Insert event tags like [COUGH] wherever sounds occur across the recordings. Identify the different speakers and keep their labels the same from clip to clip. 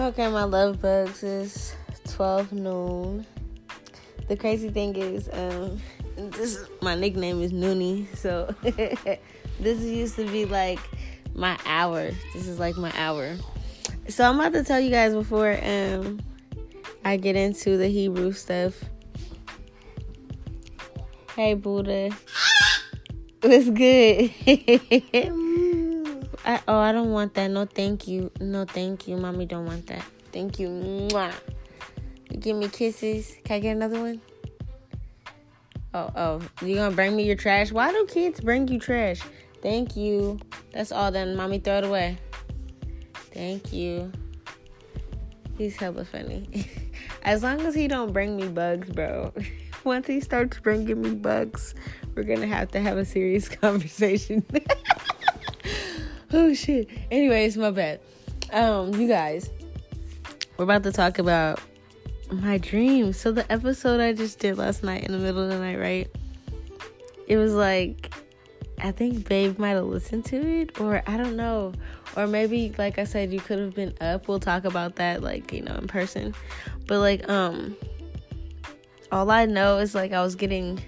Speaker 1: Okay, my love bugs is 12 noon. The crazy thing is, um, this my nickname is Noonie, so [LAUGHS] this used to be like my hour. This is like my hour. So I'm about to tell you guys before um I get into the Hebrew stuff. Hey Buddha. [LAUGHS] What's good? [LAUGHS] I, oh, I don't want that. No, thank you. No, thank you. Mommy don't want that. Thank you. Mwah. You give me kisses. Can I get another one? Oh, oh. You gonna bring me your trash? Why do kids bring you trash? Thank you. That's all then. Mommy, throw it away. Thank you. He's hella funny. as long as he don't bring me bugs, bro. [LAUGHS] Once he starts bringing me bugs, we're gonna have to have a serious [LAUGHS] conversation. [LAUGHS] oh shit. Anyways, my bad. Um, you guys, we're about to talk about my dreams. So the episode I just did last night in the middle of the night, right? It was like I think Babe might have listened to it, or I don't know. Or maybe, like I said, you could have been up. We'll talk about that, like, you know, in person. But, like, um, all I know is, like, I was getting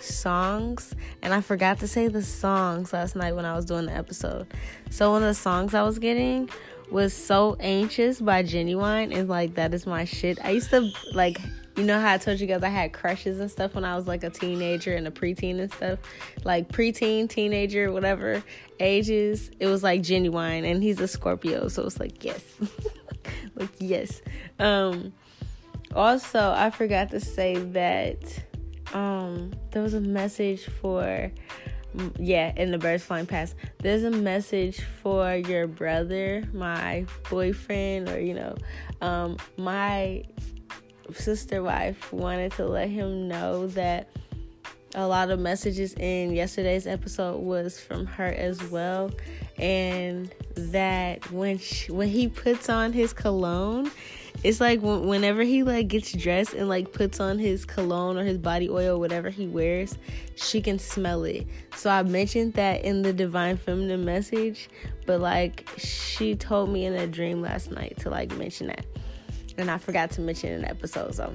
Speaker 1: songs, and I forgot to say the songs last night when I was doing the episode. So, one of the songs I was getting was So Anxious by Ginuwine, and, like, that is my shit. I used to, like, you know how I told you guys I had crushes and stuff when I was like a teenager and a preteen and stuff? Like preteen, teenager, whatever ages. It was like Ginuwine, and he's a Scorpio, so it's like yes. [LAUGHS] like yes. Um also I forgot to say that um there was a message for yeah, in the birds flying past. There's a message for your brother, my boyfriend, or you know, um, my sister wife wanted to let him know that a lot of messages in yesterday's episode was from her as well and that when she, when he puts on his cologne it's like whenever he like gets dressed and like puts on his cologne or his body oil whatever he wears she can smell it so i mentioned that in the divine feminine message but like she told me in a dream last night to like mention that and I forgot to mention in the episode. So,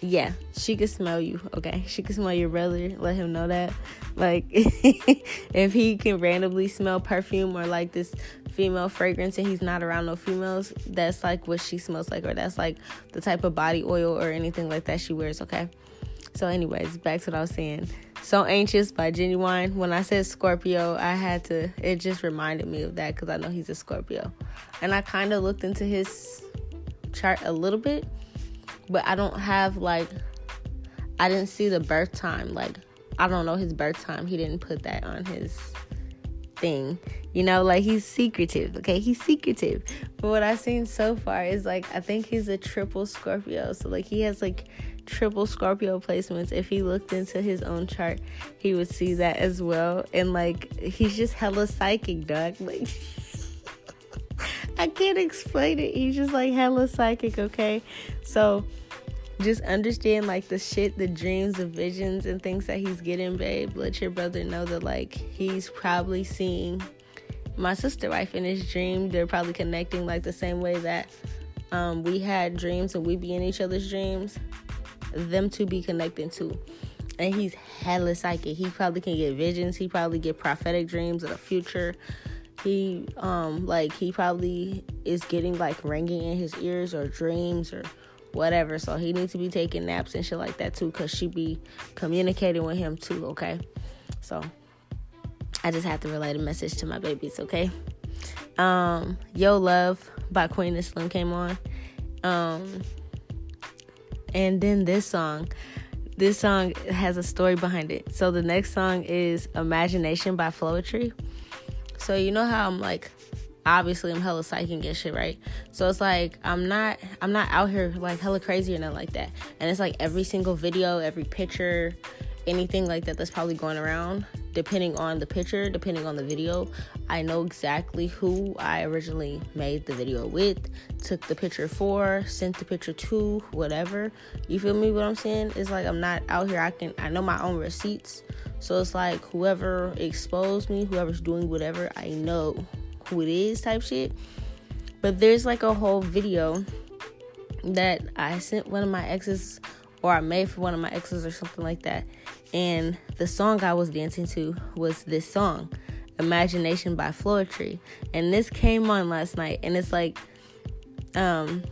Speaker 1: yeah, she could smell you. Okay, she could smell your brother. Let him know that. Like, [LAUGHS] if he can randomly smell perfume or like this female fragrance and he's not around no females, that's like what she smells like, or that's like the type of body oil or anything like that she wears. Okay. So, anyways, back to what I was saying. So Anxious by Ginuwine. When I said Scorpio, I had to, it just reminded me of that because I know he's a Scorpio. And I kind of looked into his chart a little bit, but I don't have like I didn't see the birth time. Like I don't know his birth time. He didn't put that on his thing. You know, like he's secretive. Okay, he's secretive. But what I've seen so far is like I think he's a triple Scorpio. So like he has like triple Scorpio placements. If he looked into his own chart, he would see that as well. And like he's just hella psychic, dog. Like [LAUGHS] [LAUGHS] I can't explain it. He's just like hella psychic, okay? So just understand like the shit, the dreams, the visions, and things that he's getting, babe. Let your brother know that like he's probably seeing my sister wife in his dream. They're probably connecting like the same way that um, we had dreams and we be in each other's dreams. Them to be connecting too. And he's hella psychic. He probably can get visions. He probably get prophetic dreams of the future he um like he probably is getting like ringing in his ears or dreams or whatever. So he needs to be taking naps and shit like that too because she be communicating with him too okay? So i just have to relay the message to my babies okay? Um yo love by queen of slim came on. Um and then this song. This song has a story behind it. So the next song is imagination by Floetry so you know how I'm like obviously I'm hella psychic and shit, right? So it's like I'm not I'm not out here like hella crazy or nothing like that. And it's like every single video, every picture, anything like that that's probably going around, depending on the picture, depending on the video, I know exactly who I originally made the video with, took the picture for, sent the picture to, whatever. You feel me what I'm saying? It's like I'm not out here I can I know my own receipts. So it's like whoever exposed me, whoever's doing whatever, I know who it is type shit. But there's like a whole video that I sent one of my exes or I made for one of my exes or something like that. And the song I was dancing to was this song, Imagination by Floetry. And this came on last night and it's like um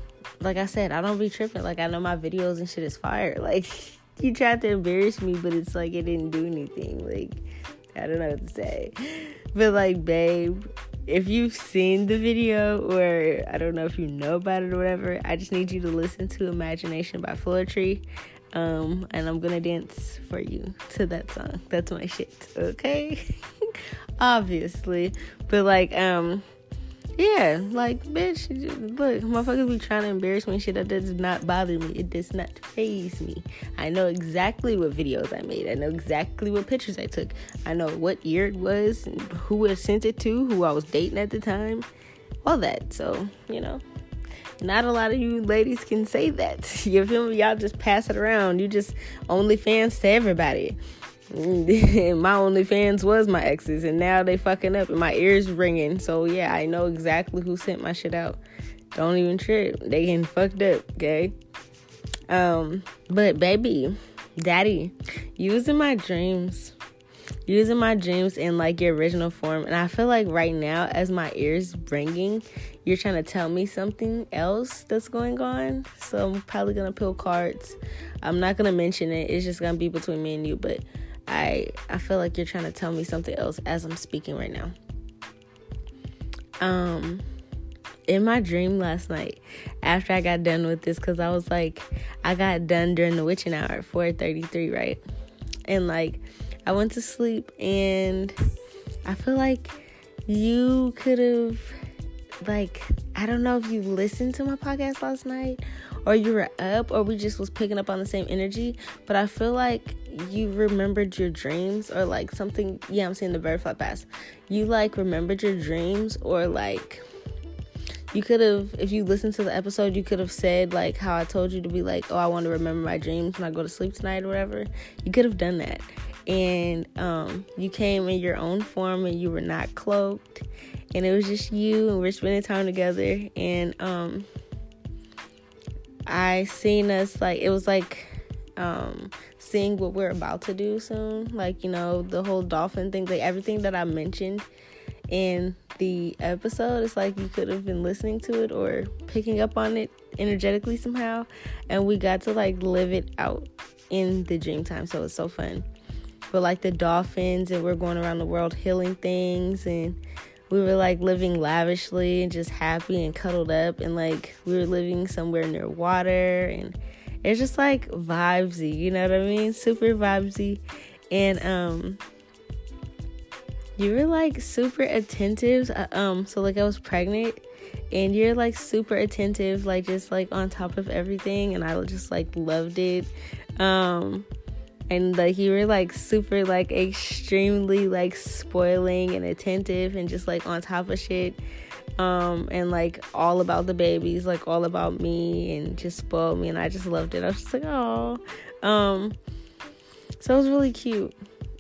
Speaker 1: like I said, I don't be tripping. Like I know my videos and shit is fire. [LAUGHS] Like you tried to embarrass me, but it's like it didn't do anything. Like I don't know what to say. But like, babe, if you've seen the video or I don't know if you know about it or whatever, I just need you to listen to Imagination by Floetry. Um, and I'm gonna dance for you to that song. That's my shit, okay? [LAUGHS] Obviously. But like, um, yeah, like, bitch, look, motherfuckers be trying to embarrass me shit. That does not bother me. It does not phase me. I know exactly what videos I made. I know exactly what pictures I took. I know what year it was, who I sent it to, who I was dating at the time, all that. So, you know, not a lot of you ladies can say that. [LAUGHS] You feel me? Y'all just pass it around. You just only fans to everybody. [LAUGHS] my OnlyFans was my exes, and now they fucking up, and my ears ringing. So yeah, I know exactly who sent my shit out. Don't even trip. They getting fucked up, okay? Um, but baby, daddy, using my dreams, using my dreams in like your original form, and I feel like right now, as my ears ringing, you're trying to tell me something else that's going on. So I'm probably gonna pull cards. I'm not gonna mention it. It's just gonna be between me and you, but I I feel like you're trying to tell me something else as I'm speaking right now. Um in my dream last night after I got done with this cuz I was like I got done during the witching hour at 4:33, right? And like I went to sleep and I feel like you could have like I don't know if you listened to my podcast last night or you were up or we just was picking up on the same energy, but I feel like you remembered your dreams or like something yeah i'm saying the butterfly pass. You like remembered your dreams or like you could have if you listened to the episode you could have said like how i told you to be like oh i want to remember my dreams when i go to sleep tonight or whatever. You could have done that. And um, you came in your own form and you were not cloaked. And it was just you and we're spending time together. And um, i seen us like it was like um, seeing what we're about to do soon. Like, you know, the whole dolphin thing, like everything that I mentioned in the episode, it's like you could have been listening to it or picking up on it energetically somehow. And we got to like live it out in the dream time. So it's so fun. But like the dolphins, and we're going around the world healing things and we were like living lavishly and just happy and cuddled up and like we were living somewhere near water and it's just like vibesy, you know what I mean? Super vibesy. And um you were like super attentive. Uh, um so like I was pregnant and you're like super attentive, like just like on top of everything and I just like loved it. Um and like you were like super like extremely like spoiling and attentive and just like on top of shit um, and like all about the babies, like all about me, and just spoiled me, and I just loved it. I was just like, oh, um, so it was really cute,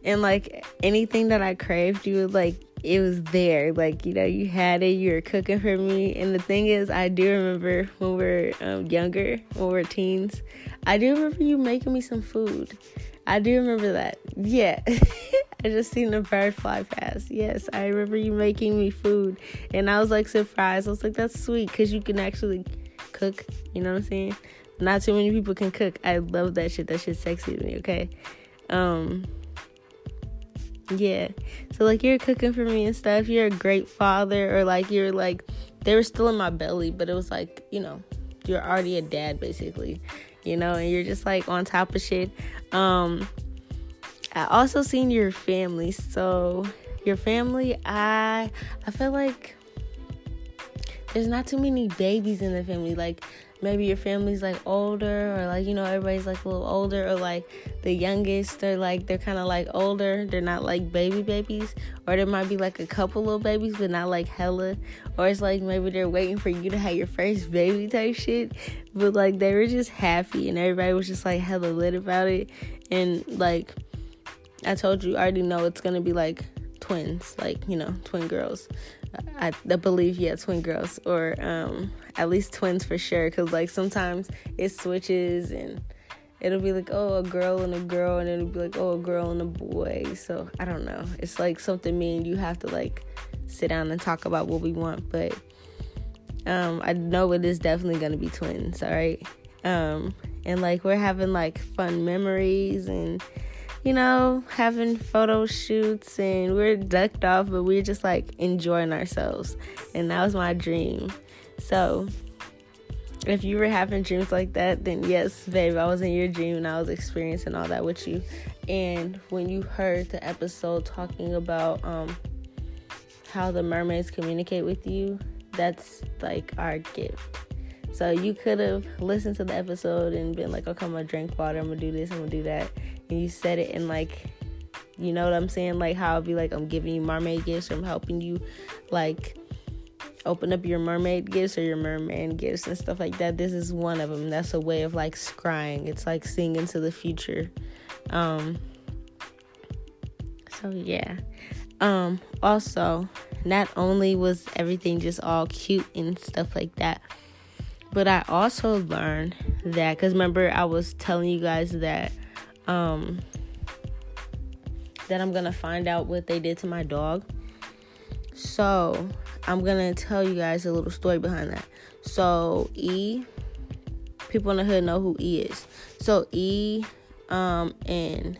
Speaker 1: and like anything that I craved, you would like it was there. Like, you know, you had it, you were cooking for me. And the thing is, I do remember when we were um, younger, when we were teens, I do remember you making me some food. I do remember that. Yeah. [LAUGHS] I just seen the bird fly past. Yes, I remember you making me food. And I was like surprised. I was like, that's sweet because you can actually cook. You know what I'm saying? Not too many people can cook. I love that shit. That shit's sexy to me, okay? Um, yeah. So like you're cooking for me and stuff. You're a great father, or like you're like they were still in my belly, but it was like, you know, you're already a dad basically. You know, and you're just like on top of shit. Um I also seen your family. So your family, I I feel like there's not too many babies in the family. Like maybe your family's like older or like you know everybody's like a little older or like the youngest they're like they're kind of like older they're not like baby babies or there might be like a couple little babies but not like hella or it's like maybe they're waiting for you to have your first baby type shit but like they were just happy and everybody was just like hella lit about it and like I told you, I already know it's gonna be like twins, like you know, twin girls. I, I believe yeah, twin girls, or um, at least twins for sure. Cause like sometimes it switches and it'll be like oh a girl and a girl, and it'll be like oh a girl and a boy. So I don't know. It's like something me and you have to like sit down and talk about what we want, but um, I know it is definitely gonna be twins. All right. Um, and like we're having like fun memories and you know, having photo shoots and we're ducked off, but we're just like enjoying ourselves. And that was my dream. So, if you were having dreams like that, then yes, babe, I was in your dream and I was experiencing all that with you. And when you heard the episode talking about um, how the mermaids communicate with you, that's like our gift. So you could have listened to the episode and been like, okay, I'm gonna drink water, I'm gonna do this, I'm gonna do that. And you said it in like, you know what I'm saying? Like how I'd be like, I'm giving you mermaid gifts, I'm helping you like open up your mermaid gifts or your merman gifts and stuff like that. This is one of them. That's a way of like scrying. It's like seeing into the future. Um so yeah. Um also, not only was everything just all cute and stuff like that, but I also learned that because remember I was telling you guys that um that I'm gonna find out what they did to my dog. So I'm gonna tell you guys a little story behind that. So E, people in the hood know who E is. So E, um, and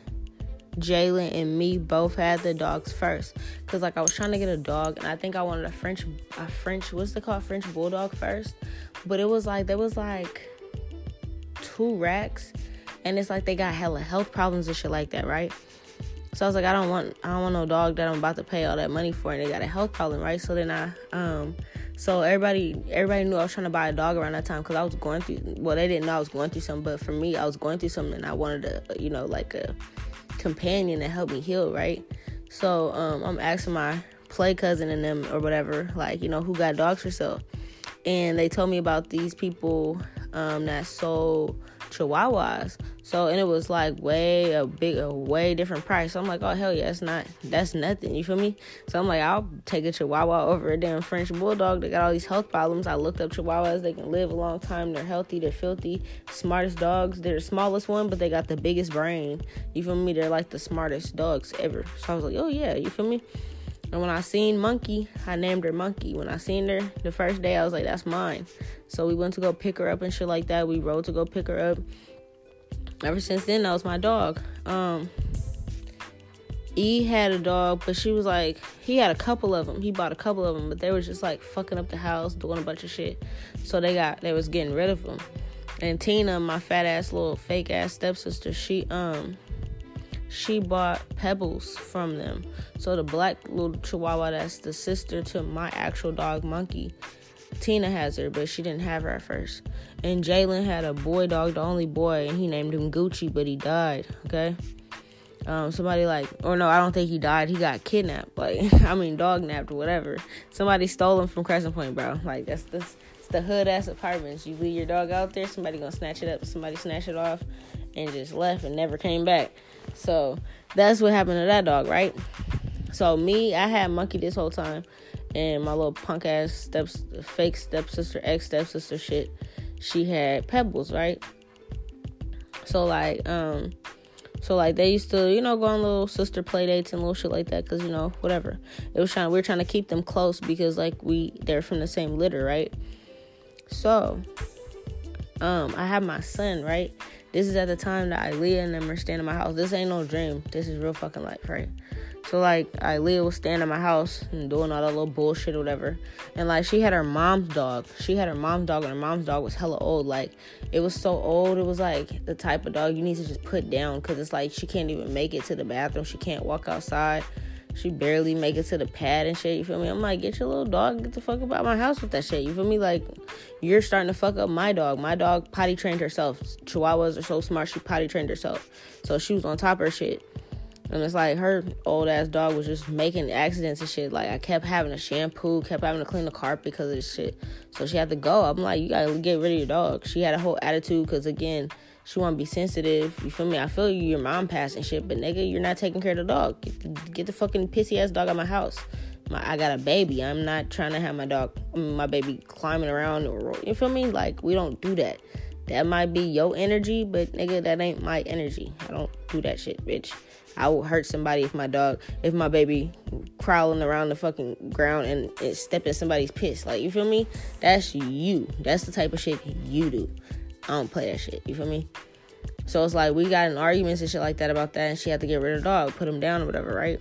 Speaker 1: Jalen and me both had the dogs first, cause like I was trying to get a dog, and I think I wanted a French, a French, what's it called, French bulldog first, but it was like there was like two racks, and it's like they got hella health problems and shit like that, right? So I was like, I don't want, I don't want no dog that I'm about to pay all that money for, and they got a health problem, right? So then I, um, so everybody, everybody knew I was trying to buy a dog around that time because I was going through. Well, they didn't know I was going through something, but for me, I was going through something, and I wanted to, you know, like a companion to help me heal, right? So um, I'm asking my play cousin and them or whatever, like you know, who got dogs for sale, and they told me about these people um, that sold chihuahuas. So and it was like way a big a way different price. So I'm like, oh hell yeah, it's not that's nothing. You feel me? So I'm like, I'll take a chihuahua over a damn French bulldog. They got all these health problems. I looked up chihuahuas. They can live a long time. They're healthy. They're filthy. Smartest dogs. They're the smallest one, but they got the biggest brain. You feel me? They're like the smartest dogs ever. So I was like, oh yeah, you feel me? And when I seen Monkey, I named her Monkey. When I seen her the first day, I was like, that's mine. So we went to go pick her up and shit like that. We rode to go pick her up. Ever since then, that was my dog. Um, E had a dog, but she was like, he had a couple of them. He bought a couple of them, but they were just like fucking up the house, doing a bunch of shit. So they got, they was getting rid of them. And Tina, my fat ass little fake ass stepsister, she um she bought pebbles from them. So the black little chihuahua that's the sister to my actual dog monkey. Tina has her, but she didn't have her at first. And Jalen had a boy dog, the only boy, and he named him Gucci, but he died. Okay. Um, somebody like, or no, I don't think he died. He got kidnapped. Like, [LAUGHS] I mean, dog napped or whatever. Somebody stole him from Crescent Point, bro. Like, that's this. It's the hood ass apartments. You leave your dog out there, somebody gonna snatch it up. Somebody snatch it off, and just left and never came back. So that's what happened to that dog, right? So me, I had monkey this whole time, and my little punk ass steps, fake stepsister, ex stepsister shit, she had pebbles, right? So like, um, so like they used to, you know, go on little sister play dates and little shit like that, cause you know, whatever. It was trying, we are trying to keep them close because like we, they're from the same litter, right? So, um, I have my son, right? This is at the time that Ilea and them are staying in my house. This ain't no dream. This is real fucking life, right? So like Ilea was staying in my house and doing all that little bullshit or whatever. And like she had her mom's dog. She had her mom's dog and her mom's dog was hella old. Like it was so old. It was like the type of dog you need to just put down because it's like she can't even make it to the bathroom. She can't walk outside. She barely make it to the pad and shit. You feel me? I'm like, get your little dog, get the fuck about my house with that shit. You feel me? Like, you're starting to fuck up my dog. My dog potty trained herself. Chihuahuas are so smart. She potty trained herself. So she was on top of her shit. And it's like her old ass dog was just making accidents and shit. Like I kept having to shampoo, kept having to clean the carpet because of this shit. So she had to go. I'm like, you gotta get rid of your dog. She had a whole attitude because again, she want to be sensitive. You feel me? I feel you, your mom passing shit, but nigga, you're not taking care of the dog. Get the, get the fucking pissy ass dog out my house. My, I got a baby. I'm not trying to have my dog, my baby climbing around. Or, you feel me? Like we don't do that. That might be your energy, but nigga, that ain't my energy. I don't do that shit, bitch. I will hurt somebody if my dog, if my baby crawling around the fucking ground and it stepped in somebody's piss. Like, you feel me? That's you. That's the type of shit you do. I don't play that shit. You feel me? So it's like we got in arguments and shit like that about that, and she had to get rid of the dog, put him down or whatever, right?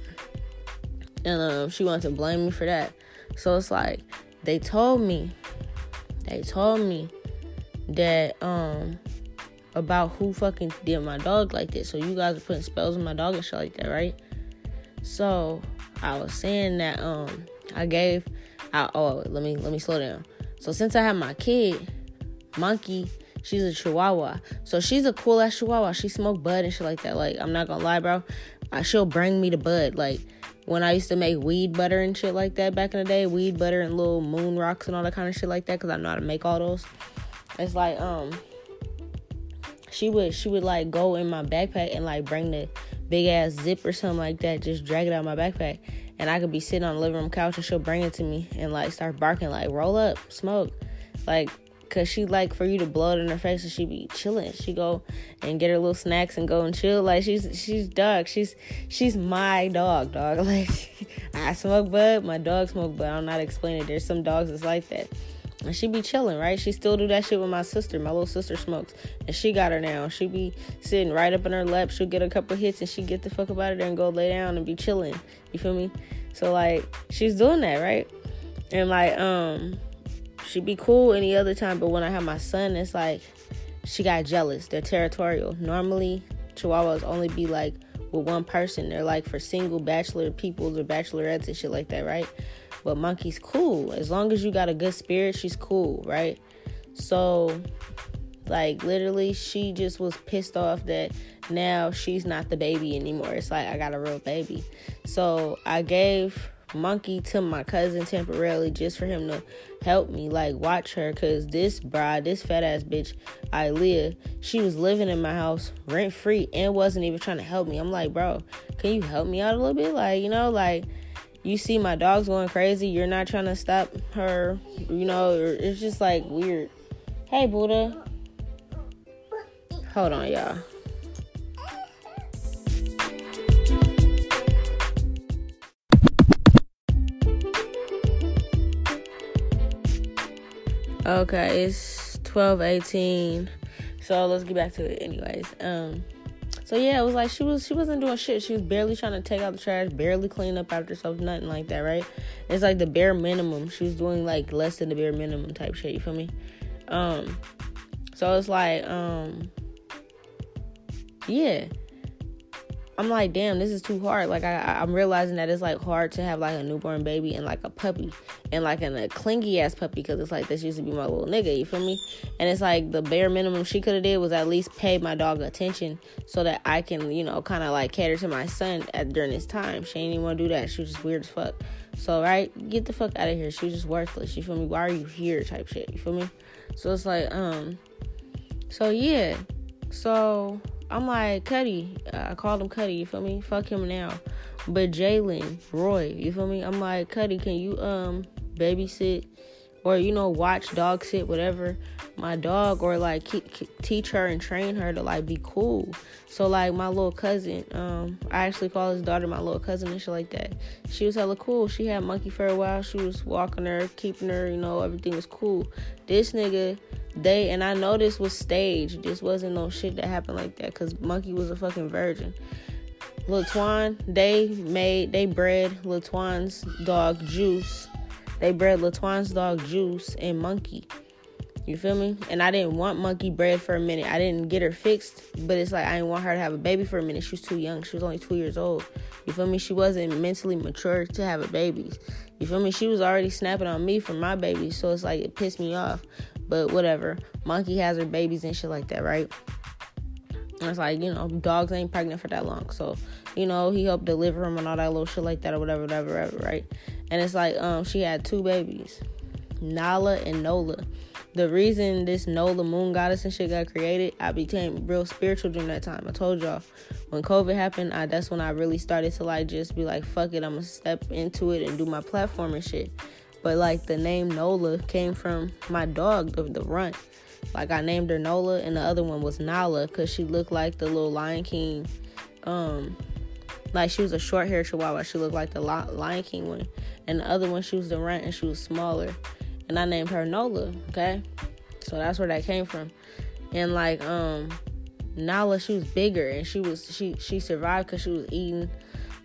Speaker 1: And um, she wanted to blame me for that. So it's like they told me, they told me that um about who fucking did my dog like this. So you guys are putting spells on my dog and shit like that, right? So I was saying that um I gave I oh let me let me slow down. So since I have my kid, Monkey, she's a Chihuahua. So she's a cool ass Chihuahua. She smoke bud and shit like that. Like I'm not gonna lie, bro. Uh, she'll bring me the bud. Like when I used to make weed butter and shit like that back in the day, weed butter and little moon rocks and all that kind of shit like that, cause I know how to make all those. It's like um she would she would like go in my backpack and like bring the big ass zip or something like that, just drag it out my backpack. And I could be sitting on the living room couch and she'll bring it to me and like start barking, like, roll up, smoke. Like, cause she like for you to blow it in her face and she be chilling. She go and get her little snacks and go and chill. Like she's she's dog. She's she's my dog, dog. [LAUGHS] Like I smoke bud, my dog smoke bud. I'm not explaining. There's some dogs that's like that and she be chilling, right? She still do that shit with my sister. My little sister smokes, and she got her now. She be sitting right up in her lap. She'll get a couple hits, and she get the fuck up out of there and go lay down and be chilling. You feel me? So like, she's doing that, right? And like, um, she be cool any other time, but when I have my son, it's like she got jealous. They're territorial. Normally, Chihuahuas only be like with one person. They're like for single bachelor peoples or bachelorettes and shit like that, right? But Monkey's cool. As long as you got a good spirit, she's cool, right? So, like, literally, she just was pissed off that now she's not the baby anymore. It's like, I got a real baby. So, I gave Monkey to my cousin temporarily just for him to help me, like, watch her. Because this bride, this fat ass bitch, Ilea, she was living in my house rent free and wasn't even trying to help me. I'm like, bro, can you help me out a little bit? Like, you know, like, you see my dog's going crazy, you're not trying to stop her, you know, it's just like weird. Hey, Buddha. Hold on, y'all. Okay, it's 12:18. So let's get back to it anyways. Um so yeah, it was like she was she wasn't doing shit. She was barely trying to take out the trash, barely clean up after herself, nothing like that, right? It's like the bare minimum. She was doing like less than the bare minimum type shit. You feel me? Um, so it's like um, yeah. I'm like, damn, this is too hard. Like I, I'm realizing that it's like hard to have like a newborn baby and like a puppy and like a clingy ass puppy because it's like this used to be my little nigga. You feel me? And it's like the bare minimum she could have did was at least pay my dog attention so that I can, you know, kind of like cater to my son at during this time. She ain't even want to do that. She was just weird as fuck. So right, get the fuck out of here. She was just worthless. You feel me? Why are you here? Type shit. You feel me? So it's like, um, so yeah, so I'm like, Cuddy. I called him Cuddy, you feel me? Fuck him now. But Jalen, Roy, you feel me? I'm like, Cuddy, can you um babysit or you know watch dog sit whatever my dog or like keep, keep, teach her and train her to like be cool. So like my little cousin um i actually call his daughter my little cousin and shit like that. She was hella cool. She had monkey for a while. She was walking her keeping her you know everything was cool. This nigga they and i know this was staged. This wasn't no shit that happened like that because monkey was a fucking virgin. Lil Twan, they made, they bred Lil Twan's dog Juice they bred Latwan's dog Juice and Monkey. You feel me? And I didn't want Monkey bred for a minute. I didn't get her fixed, but it's like I didn't want her to have a baby for a minute. She was too young. She was only two years old. You feel me? She wasn't mentally mature to have a baby. You feel me? She was already snapping on me for my baby, so it's like it pissed me off. But whatever. Monkey has her babies and shit like that, right? And it's like, you know, dogs ain't pregnant for that long. So, you know, he helped deliver them and all that little shit like that or whatever, whatever, whatever, right? And it's like um she had two babies Nala and Nola. The reason this Nola moon goddess and shit got created, I became real spiritual during that time. I told y'all when COVID happened, I, that's when I really started to like just be like, fuck it, I'm gonna step into it and do my platform and shit. But like the name Nola came from my dog, the, the runt. Like I named her Nola, and the other one was Nala because she looked like the little Lion King. Um, like she was a short haired chihuahua. She looked like the Lion King one, and the other one she was the runt and she was smaller. And I named her Nola. Okay, so that's where that came from. And like um, Nala, she was bigger and she was she she survived because she was eating.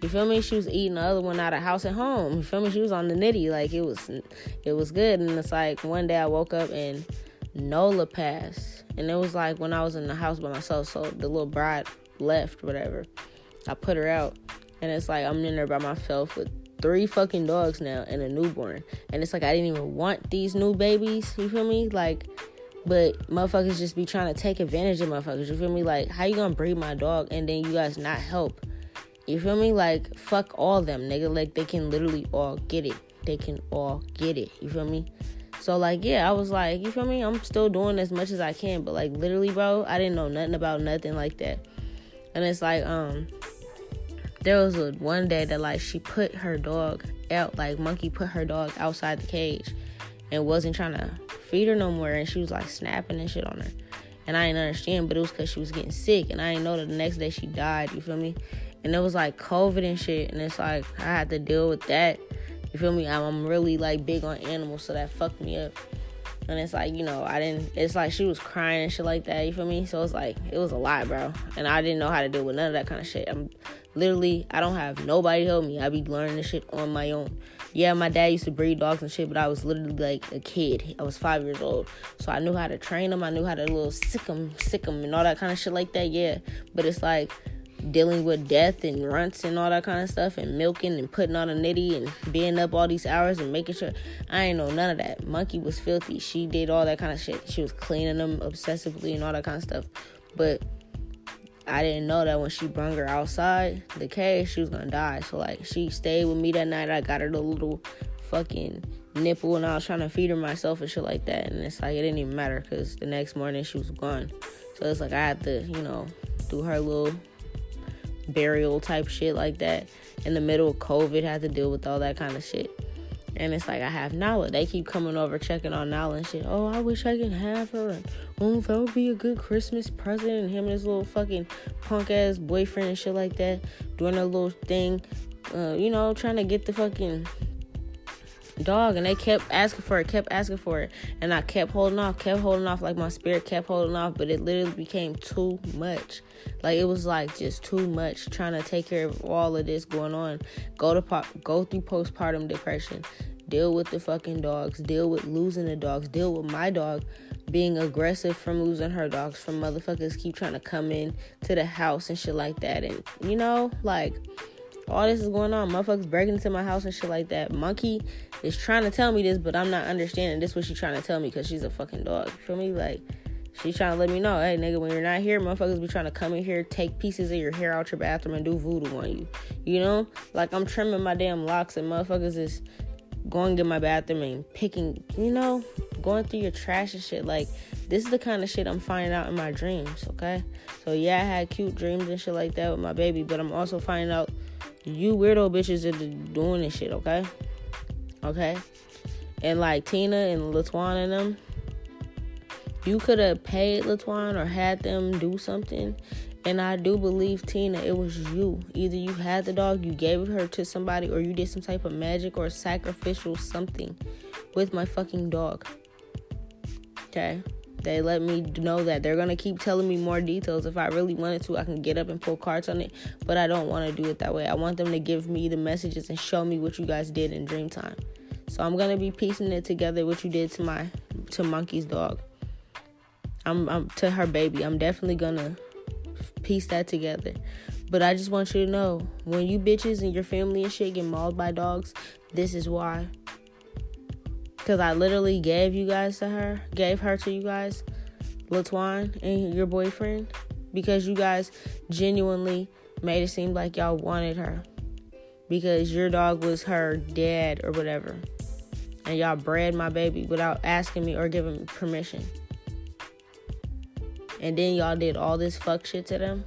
Speaker 1: You feel me? She was eating the other one out of house at home. You feel me? She was on the nitty, like it was, it was good. And it's like one day I woke up and Nola passed. And it was like when I was in the house by myself, so the little bride left, whatever. I put her out. And it's like I'm in there by myself with three fucking dogs now and a newborn. And it's like I didn't even want these new babies, you feel me? Like but motherfuckers just be trying to take advantage of motherfuckers. You feel me? Like, how you gonna breed my dog and then you guys not help? You feel me? Like, fuck all them, nigga. Like, they can literally all get it. They can all get it. You feel me? So like yeah, I was like, you feel me? I'm still doing as much as I can, but like literally, bro, I didn't know nothing about nothing like that. And it's like um there was a one day that like she put her dog out, like monkey put her dog outside the cage and wasn't trying to feed her no more and she was like snapping and shit on her. And I didn't understand, but it was cause she was getting sick and I didn't know that the next day she died, you feel me? And it was like COVID and shit, and it's like I had to deal with that you feel me? I'm, I'm really like big on animals, so that fucked me up. And it's like, you know, I didn't, it's like she was crying and shit like that, you feel me? So it's like, it was a lot, bro. And I didn't know how to deal with none of that kind of shit. I'm literally, I don't have nobody help me. I be learning this shit on my own. Yeah, my dad used to breed dogs and shit, but I was literally like a kid. I was five years old. So I knew how to train them. I knew how to little sick them, sick them, and all that kind of shit like that, yeah. But it's like, dealing with death and runts and all that kind of stuff and milking and putting on a nitty and being up all these hours and making sure I ain't know none of that. Monkey was filthy. She did all that kind of shit. She was cleaning them obsessively and all that kind of stuff. But I didn't know that when she brung her outside the cage, she was gonna die. So like she stayed with me that night. I got her the little fucking nipple and I was trying to feed her myself and shit like that. And it's like it didn't even matter because the next morning she was gone. So it's like I had to, you know, do her little burial type shit like that in the middle of COVID, had to deal with all that kind of shit. And it's like I have Nala. They keep coming over checking on Nala and shit. Oh, I wish I could have her. Oh, that would be a good Christmas present. And him and his little fucking punk ass boyfriend and shit like that doing a little thing. Uh, you know, trying to get the fucking dog and they kept asking for it kept asking for it. And i kept holding off kept holding off like my spirit kept holding off but it literally became too much. Like it was like just too much trying to take care of all of this going on. Go to pop go through postpartum depression. Deal with the fucking dogs. Deal with losing the dogs. Deal with my dog being aggressive from losing her dogs from motherfuckers keep trying to come in to the house and shit like that. And you know like all this is going on. Motherfuckers breaking into my house and shit like that. Monkey is trying to tell me this, but I'm not understanding this. What she's trying to tell me? Cause she's a fucking dog. Feel me? Like she's trying to let me know, hey nigga, when you're not here, motherfuckers be trying to come in here, take pieces of your hair out your bathroom and do voodoo on you. You know? Like I'm trimming my damn locks and motherfuckers is going in my bathroom and picking, you know, going through your trash and shit. Like this is the kind of shit I'm finding out in my dreams. Okay, so yeah, I had cute dreams and shit like that with my baby, but I'm also finding out you weirdo bitches are doing this shit, okay? Okay? And like Tina and Latuan and them, you could have paid Latuan or had them do something. And I do believe Tina, it was you. Either you had the dog, you gave her to somebody, or you did some type of magic or sacrificial something with my fucking dog. Okay? They let me know that they're gonna keep telling me more details. If I really wanted to, I can get up and pull cards on it, but I don't want to do it that way. I want them to give me the messages and show me what you guys did in Dreamtime. So I'm gonna be piecing it together what you did to my to Monkey's dog. I'm, I'm to her baby. I'm definitely gonna piece that together. But I just want you to know when you bitches and your family and shit get mauled by dogs, this is why. Because I literally gave you guys to her, gave her to you guys, Latuan and your boyfriend, because you guys genuinely made it seem like y'all wanted her. Because your dog was her dad or whatever. and y'all bred my baby without asking me or giving me permission. And then y'all did all this fuck shit to them,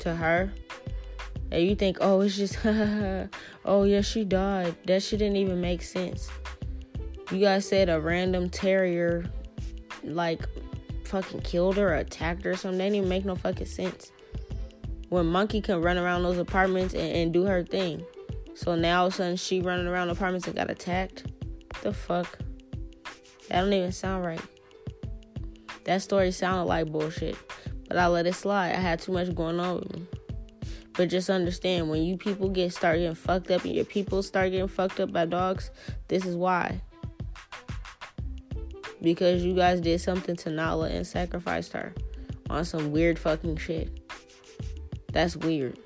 Speaker 1: to her. And you think, oh, it's just, [LAUGHS] oh, yeah, she died. That shit didn't even make sense. You guys said a random terrier, like, fucking killed her or attacked her or something. That didn't even make no fucking sense. When Monkey can run around those apartments and, and do her thing. So now all of a sudden she running around apartments and got attacked. The fuck? That don't even sound right. That story sounded like bullshit. But I let it slide. I had too much going on with me. But just understand when you people get start getting fucked up and your people start getting fucked up by dogs, this is why. Because you guys did something to Nala and sacrificed her on some weird fucking shit. That's weird.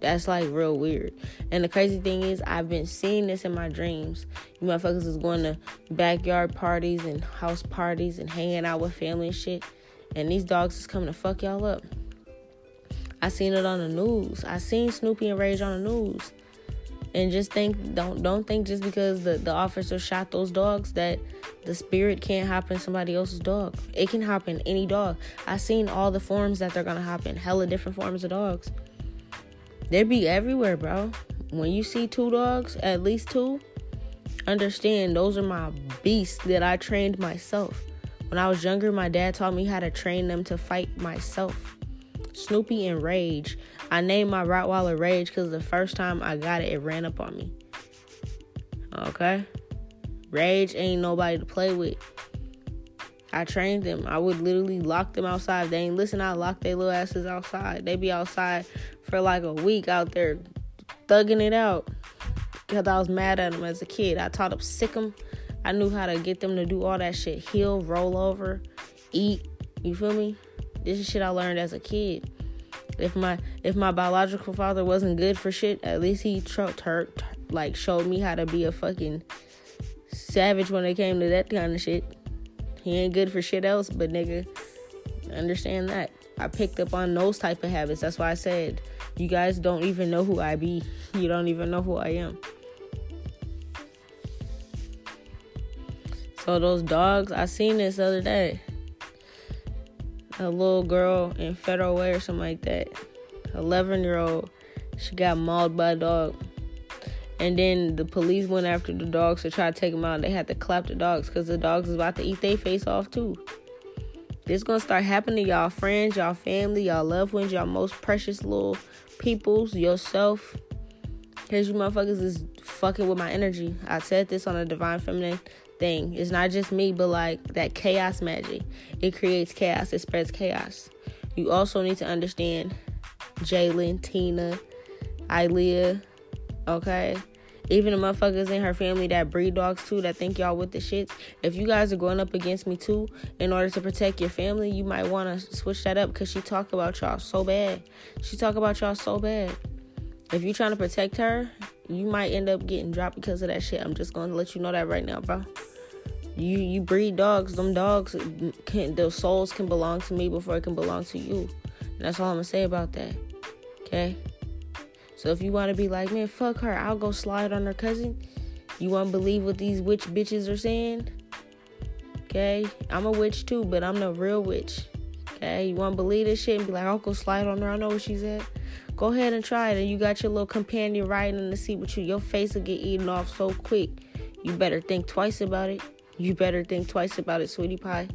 Speaker 1: That's like real weird. And the crazy thing is, I've been seeing this in my dreams. You motherfuckers is going to backyard parties and house parties and hanging out with family and shit. And these dogs is coming to fuck y'all up. I seen it on the news. I seen Snoopy and Rage on the news. And just think don't don't think just because the, the officer shot those dogs that the spirit can't hop in somebody else's dog. It can hop in any dog. i've seen all the forms that they're gonna hop in, hella different forms of dogs. They be everywhere, bro. When you see two dogs, at least two, understand those are my beasts that I trained myself. When I was younger, my dad taught me how to train them to fight myself. Snoopy and Rage. I named my Rottweiler Rage because the first time I got it, it ran up on me. Okay? Rage ain't nobody to play with. I trained them. I would literally lock them outside. They ain't listen, I lock their little asses outside. They be outside for like a week out there thugging it out. Because I was mad at them as a kid. I taught them sick them. I knew how to get them to do all that shit. Heel, roll over, eat. You feel me? This is shit I learned as a kid. If my if my biological father wasn't good for shit, at least he tr- tur- like showed me how to be a fucking savage when it came to that kind of shit. He ain't good for shit else, but nigga, understand that. I picked up on those type of habits. That's why I said you guys don't even know who I be. You don't even know who I am. So those dogs, I seen this other day. A little girl in Federal Way or something like that. 11 year old. She got mauled by a dog. And then the police went after the dogs to try to take them out. They had to clap the dogs because the dogs is about to eat their face off too. This gonna start happening to y'all friends, y'all family, y'all loved ones, y'all most precious little peoples, yourself. Cause you motherfuckers is fucking with my energy. I said this on a divine feminine thing. It's not just me, but like that chaos magic. It creates chaos. It spreads chaos. You also need to understand Jalen, Tina, Ilea, okay? even the motherfuckers in her family that breed dogs too that think y'all with the shits if you guys are going up against me too in order to protect your family you might want to switch that up because she talk about y'all so bad she talk about y'all so bad if you trying to protect her you might end up getting dropped because of that shit i'm just gonna let you know that right now bro you you breed dogs them dogs can their souls can belong to me before it can belong to you and that's all i'm gonna say about that okay so if you want to be like, man, fuck her, I'll go slide on her cousin. You want to believe what these witch bitches are saying? Okay, I'm a witch too, but I'm the real witch. Okay, you want to believe this shit and be like, I'll go slide on her. I know what she's at. Go ahead and try it. And you got your little companion riding in the seat with you. Your face will get eaten off so quick. You better think twice about it. You better think twice about it, sweetie pie.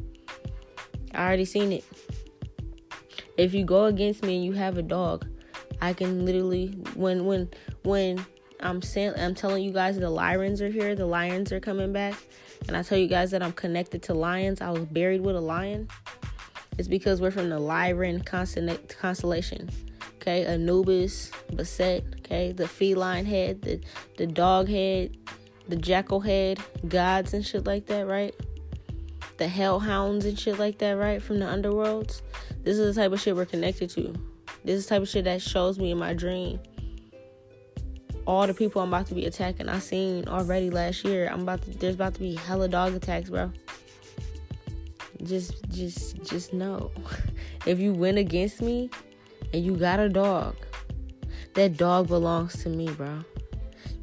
Speaker 1: I already seen it. If you go against me and you have a dog, I can literally when when when I'm saying I'm telling you guys the lions are here, the lions are coming back, and I tell you guys that I'm connected to lions. I was buried with a lion. It's because we're from the Lyran constellation. Okay, Anubis, Bastet, okay, the feline head, the the dog head, the jackal head, gods and shit like that, right? The hellhounds and shit like that, right? From the underworlds. This is the type of shit we're connected to. This is the type of shit that shows me in my dream. All the people I'm about to be attacking, I seen already last year. I'm about to. There's about to be hella dog attacks, bro. Just, just, just know, [LAUGHS] if you win against me, and you got a dog, that dog belongs to me, bro.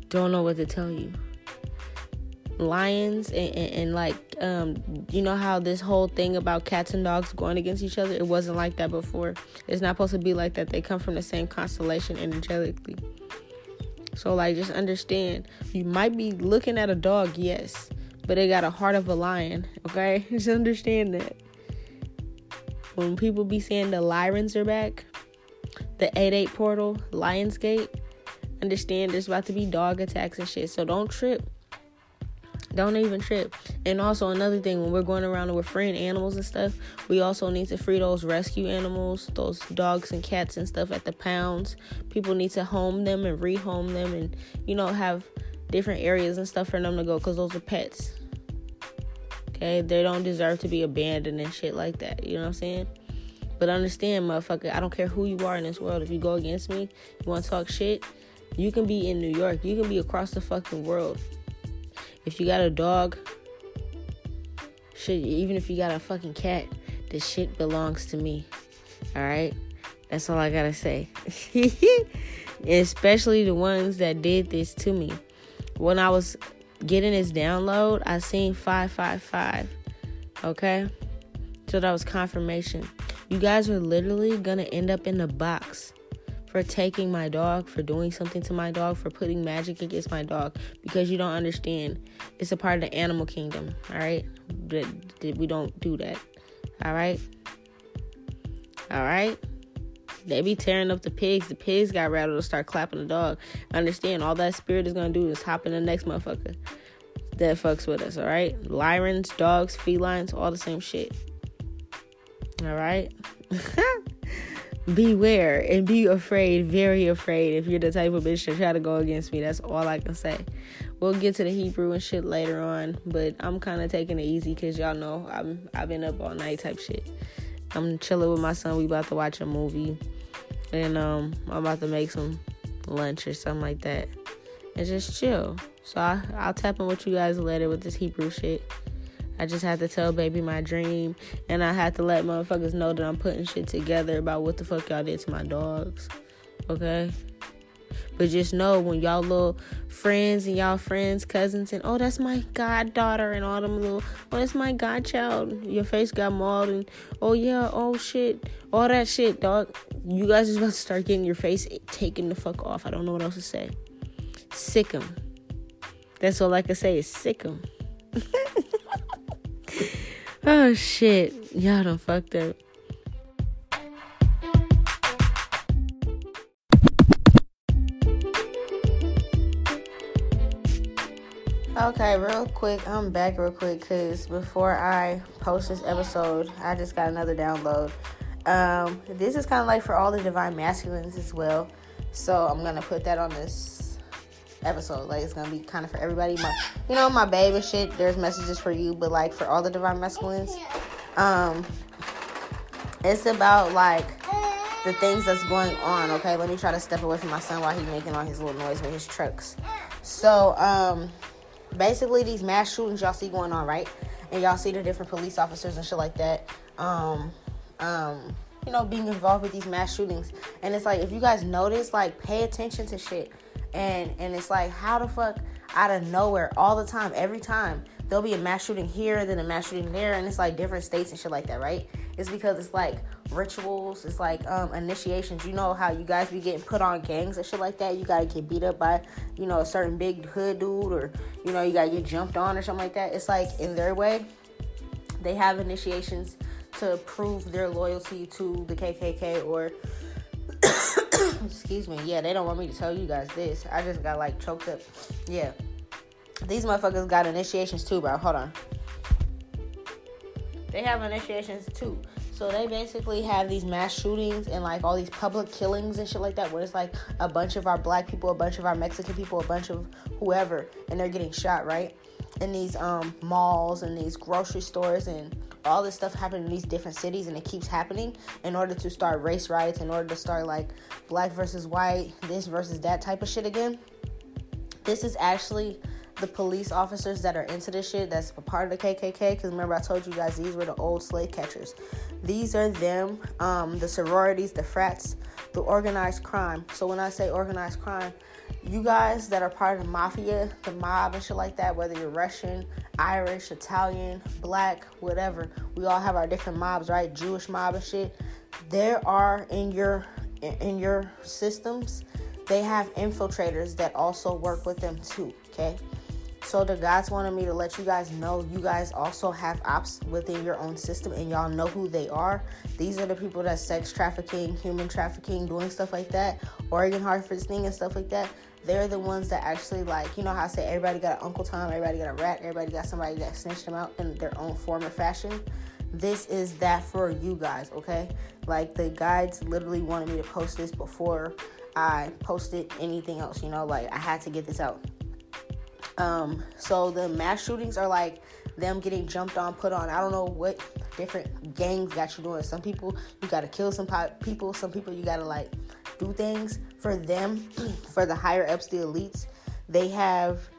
Speaker 1: Don't know what to tell you. Lions and, and, and, like um you know how this whole thing about cats and dogs going against each other? It wasn't like that before. It's not supposed to be like that. They come from the same constellation energetically. So like just understand. You might be looking at a dog yes but it got a heart of a lion okay? [LAUGHS] Just understand that. When people be saying the Lyrans are back the 8-8 portal lionsgate understand there's about to be dog attacks and shit. So don't trip don't even trip. And also another thing, when we're going around and we're freeing animals and stuff, we also need to free those rescue animals, those dogs and cats and stuff at the pounds. People need to home them and rehome them, and you know have different areas and stuff for them to go because those are pets. Okay, they don't deserve to be abandoned and shit like that. You know what I'm saying? But understand, motherfucker, I don't care who you are in this world. If you go against me, you want to talk shit, you can be in New York. You can be across the fucking world. If you got a dog, shit, even if you got a fucking cat, the shit belongs to me. Alright? That's all I gotta say. [LAUGHS] Especially the ones that did this to me. When I was getting this download, I seen 555. Okay? So that was confirmation. You guys are literally gonna end up in the box for taking my dog, for doing something to my dog, for putting magic against my dog because you don't understand. It's a part of the animal kingdom, all right? That we don't do that. All right? All right? They be tearing up the pigs. The pigs got rattled to start clapping the dog. Understand, all that spirit is gonna do is hop in the next motherfucker that fucks with us, all right? Lyrans, dogs, felines, all the same shit. All right? [LAUGHS] beware and be afraid, very afraid if you're the type of bitch to try to go against me. That's all I can say. We'll get to the Hebrew and shit later on, but I'm kind of taking it easy because y'all know I'm I've been up all night type shit. I'm chilling with my son. We about to watch a movie, and um, I'm about to make some lunch or something like that, and just chill. So I, I'll tap in with you guys later with this Hebrew shit. I just had to tell baby my dream, and I had to let motherfuckers know that I'm putting shit together about what the fuck y'all did to my dogs. Okay? But just know when y'all little friends and y'all friends, cousins, and oh, that's my goddaughter, and all them little, oh, that's my godchild. Your face got mauled, and oh, yeah, oh, shit. All that shit, dog. You guys is about to start getting your face taken the fuck off. I don't know what else to say. Sick Sick 'em. That's all I can say is sick sick 'em. [LAUGHS] oh shit. Y'all done fucked up. Okay, real quick, I'm back real quick because before I post this episode, I just got another download. Um, this is kind of like for all the divine masculines as well, so I'm gonna put that on this episode. Like it's gonna be kind of for everybody. My, you know, my baby shit. There's messages for you, but like for all the divine masculines, um, it's about like the things that's going on. Okay, let me try to step away from my son while he's making all his little noise with his trucks. So, um, basically these mass shootings y'all see going on, right? And y'all see the different police officers and shit like that. Um, um, you know, being involved with these mass shootings. And it's like if you guys notice, like pay attention to shit and and it's like how the fuck out of nowhere all the time every time there'll be a mass shooting here then a mass shooting there and it's like different states and shit like that right? It's because it's like rituals it's like um, initiations. You know how you guys be getting put on gangs and shit like that? You gotta get beat up by you know a certain big hood dude or you know you gotta get jumped on or something like that. It's like in their way they have initiations to prove their loyalty to the kkk or Excuse me. Yeah, they don't want me to tell you guys this. I just got like choked up. Yeah. These motherfuckers got initiations too, bro. Hold on. They have initiations too. So they basically have these mass shootings and like all these public killings and shit like that, where it's like a bunch of our black people, a bunch of our Mexican people, a bunch of whoever, and they're getting shot, right? In these um malls and these grocery stores and all this stuff happening in these different cities and it keeps happening in order to start race riots, in order to start like black versus white, this versus that type of shit again. This is actually the police officers that are into this shit that's a part of the KKK. Because remember, I told you guys these were the old slave catchers. These are them, um, the sororities, the frats, the organized crime. So when I say organized crime, you guys that are part of the mafia, the mob and shit like that, whether you're Russian, Irish, Italian, black, whatever, we all have our different mobs, right? Jewish mob and shit. There are in your in your systems, they have infiltrators that also work with them too, okay? So the guys wanted me to let you guys know you guys also have ops within your own system and y'all know who they are. These are the people that sex trafficking, human trafficking, doing stuff like that, Oregon organ harvesting and stuff like that. They're the ones that actually like, you know how I say everybody got an Uncle Tom, everybody got a rat, everybody got somebody that snitched them out in their own form or fashion. This is that for you guys, okay? Like the guides literally wanted me to post this before I posted anything else, you know, like I had to get this out. Um, so the mass shootings are like them getting jumped on, put on. I don't know what different gangs got you doing. Some people you gotta kill some people. Some people you gotta like do things for them. [CLEARS THROAT] for the higher ups, the elites, they have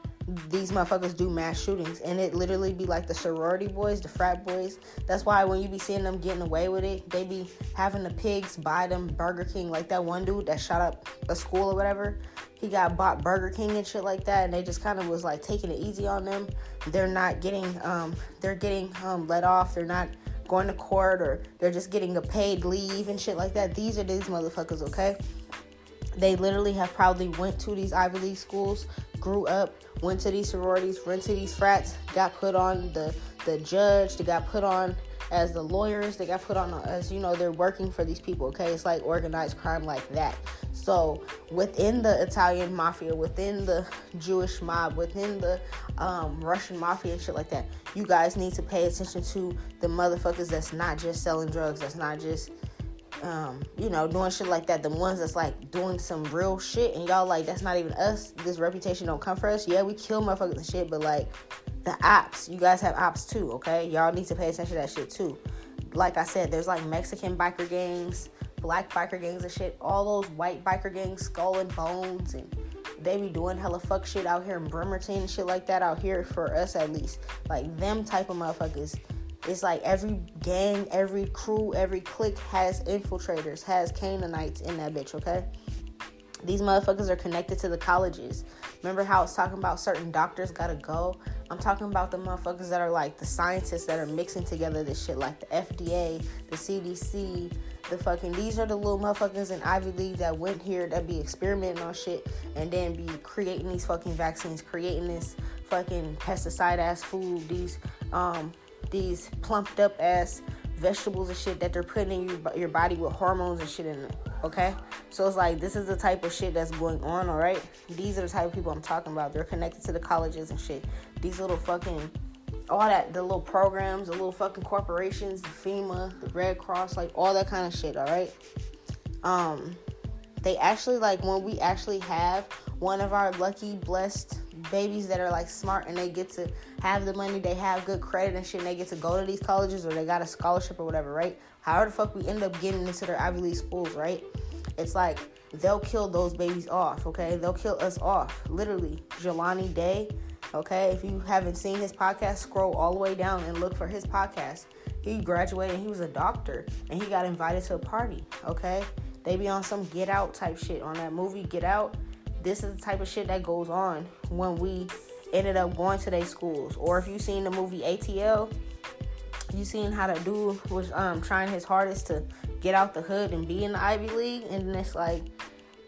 Speaker 1: these motherfuckers do mass shootings and it literally be like the sorority boys the frat boys that's why when you be seeing them getting away with it they be having the pigs buy them burger king like that one dude that shot up a school or whatever he got bought burger king and shit like that and they just kind of was like taking it easy on them they're not getting um they're getting um let off they're not going to court or they're just getting a paid leave and shit like that these are these motherfuckers okay they literally have probably went to these ivy league schools grew up went to these sororities, went to these frats, got put on the the judge, they got put on as the lawyers, they got put on as you know they're working for these people. Okay, it's like organized crime like that. So within the Italian mafia, within the Jewish mob, within the um, Russian mafia and shit like that, you guys need to pay attention to the motherfuckers that's not just selling drugs, that's not just um, you know, doing shit like that. The ones that's like doing some real shit, and y'all like that's not even us. This reputation don't come for us. Yeah, we kill motherfuckers and shit, but like the ops, you guys have ops too. Okay, y'all need to pay attention to that shit too. Like I said, there's like Mexican biker gangs, black biker gangs and shit. All those white biker gangs, skull and bones, and they be doing hella fuck shit out here in Bremerton and shit like that out here for us at least. Like them type of motherfuckers it's like every gang, every crew, every clique has infiltrators, has Canaanites in that bitch, okay? These motherfuckers are connected to the colleges. Remember how I was talking about certain doctors gotta go? I'm talking about the motherfuckers that are like the scientists that are mixing together this shit, like the FDA, the CDC, the fucking. These are the little motherfuckers in Ivy League that went here that be experimenting on shit and then be creating these fucking vaccines, creating this fucking pesticide ass food, these um these plumped up ass vegetables and shit that they're putting in your, your body with hormones and shit in it. Okay? So it's like, this is the type of shit that's going on, alright? These are the type of people I'm talking about. They're connected to the colleges and shit. These little fucking, all that, the little programs, the little fucking corporations, the FEMA, the Red Cross, like all that kind of shit, alright? Um, they actually, like, when we actually have one of our lucky, blessed babies that are like smart and they get to have the money, they have good credit and shit, and they get to go to these colleges or they got a scholarship or whatever, right? However the fuck we end up getting into their Ivy League schools, right? It's like they'll kill those babies off, okay? They'll kill us off. Literally. Jelani Day, okay? If you haven't seen his podcast, scroll all the way down and look for his podcast. He graduated, he was a doctor, and he got invited to a party, okay? They be on some get out type shit on that movie, Get Out this is the type of shit that goes on when we ended up going to their schools. Or if you seen the movie ATL, you seen how the dude was um trying his hardest to get out the hood and be in the Ivy League, and it's like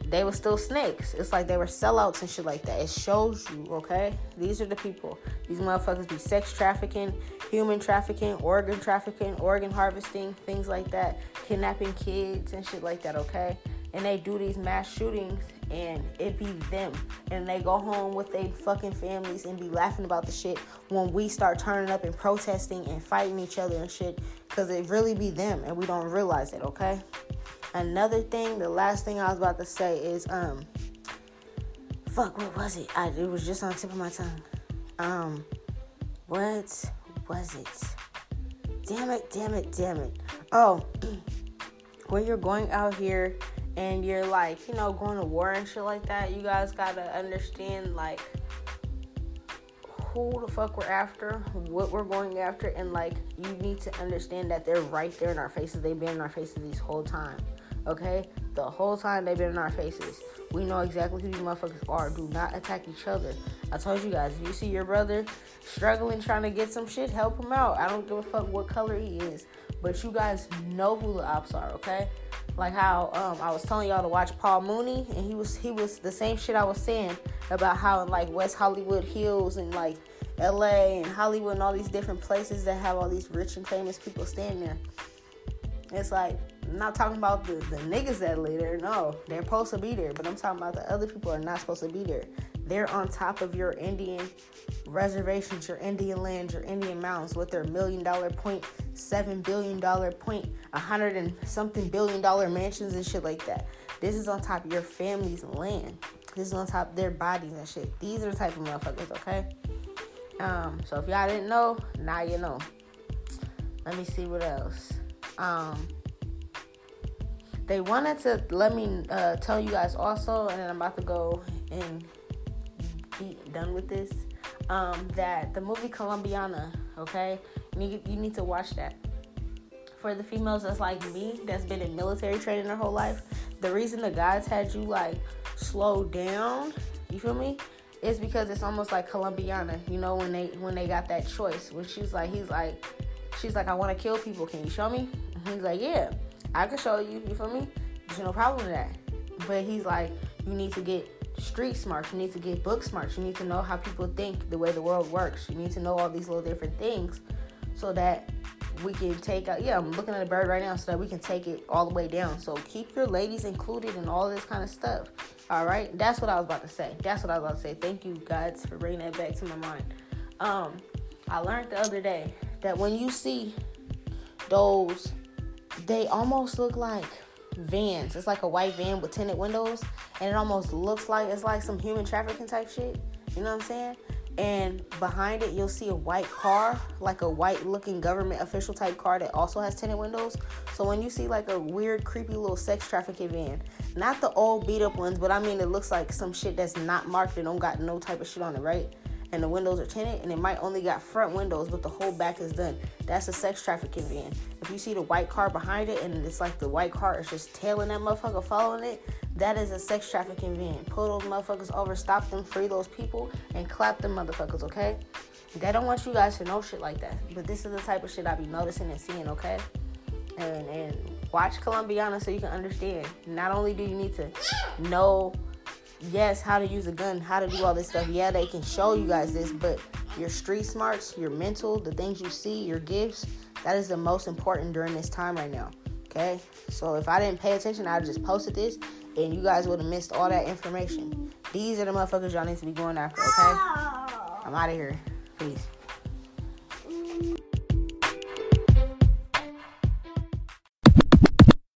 Speaker 1: they were still snakes. It's like they were sellouts and shit like that. It shows you, okay? These are the people. These motherfuckers be sex trafficking, human trafficking, organ trafficking, organ harvesting, things like that, kidnapping kids and shit like that, okay? And they do these mass shootings and it be them and they go home with their fucking families and be laughing about the shit when we start turning up and protesting and fighting each other and shit because it really be them and we don't realize it okay another thing the last thing i was about to say is um fuck what was it I, it was just on tip of my tongue um what was it damn it damn it damn it oh [CLEARS THROAT] when you're going out here and you're like, you know, going to war and shit like that, you guys gotta understand like who the fuck we're after, what we're going after, and like you need to understand that they're right there in our faces. They've been in our faces this whole time. Okay? the whole time they've been in our faces. We know exactly who these motherfuckers are. Do not attack each other. I told you guys, if you see your brother struggling trying to get some shit, help him out. I don't give a fuck what color he is. But you guys know who the ops are, okay? Like how um, I was telling y'all to watch Paul Mooney, and he was he was the same shit I was saying about how in like West Hollywood Hills and like L.A. and Hollywood and all these different places that have all these rich and famous people staying there. It's like I'm not talking about the, the niggas that live there. No, they're supposed to be there, but I'm talking about the other people are not supposed to be there. They're on top of your Indian reservations, your Indian lands, your Indian mountains with their million dollar point, seven billion dollar point, a hundred and something billion dollar mansions and shit like that. This is on top of your family's land. This is on top of their bodies and shit. These are the type of motherfuckers, okay? Um, so if y'all didn't know, now you know. Let me see what else. Um, they wanted to let me uh, tell you guys also, and I'm about to go and be done with this. Um, that the movie Colombiana, okay, you need, you need to watch that. For the females that's like me, that's been in military training their whole life, the reason the guys had you like slow down, you feel me, is because it's almost like Colombiana. You know when they when they got that choice, when she's like, he's like, she's like, I want to kill people. Can you show me? He's like, yeah, I can show you. You feel me? There's no problem with that. But he's like, you need to get street smart. You need to get book smart. You need to know how people think, the way the world works. You need to know all these little different things so that we can take out. Yeah, I'm looking at a bird right now so that we can take it all the way down. So keep your ladies included in all this kind of stuff. All right, that's what I was about to say. That's what I was about to say. Thank you, guys, for bringing that back to my mind. Um, I learned the other day that when you see those they almost look like vans. It's like a white van with tinted windows, and it almost looks like it's like some human trafficking type shit. You know what I'm saying? And behind it, you'll see a white car, like a white looking government official type car that also has tinted windows. So when you see like a weird, creepy little sex trafficking van, not the old beat up ones, but I mean, it looks like some shit that's not marked and don't got no type of shit on it, right? And the windows are tinted and it might only got front windows but the whole back is done. That's a sex trafficking van. If you see the white car behind it and it's like the white car is just tailing that motherfucker following it that is a sex trafficking van. Pull those motherfuckers over stop them free those people and clap them motherfuckers okay? They don't want you guys to know shit like that but this is the type of shit i be noticing and seeing okay? And and watch colombiana so you can understand. Not only do you need to know yes, how to use a gun, how to do all this stuff. Yeah, they can show you guys this, but your street smarts, your mental, the things you see, your gifts, that is the most important during this time right now. Okay? So if I didn't pay attention, I'd just posted this and you guys would have missed all that information. These are the motherfuckers y'all need to be going after, okay? I'm out of here. Peace.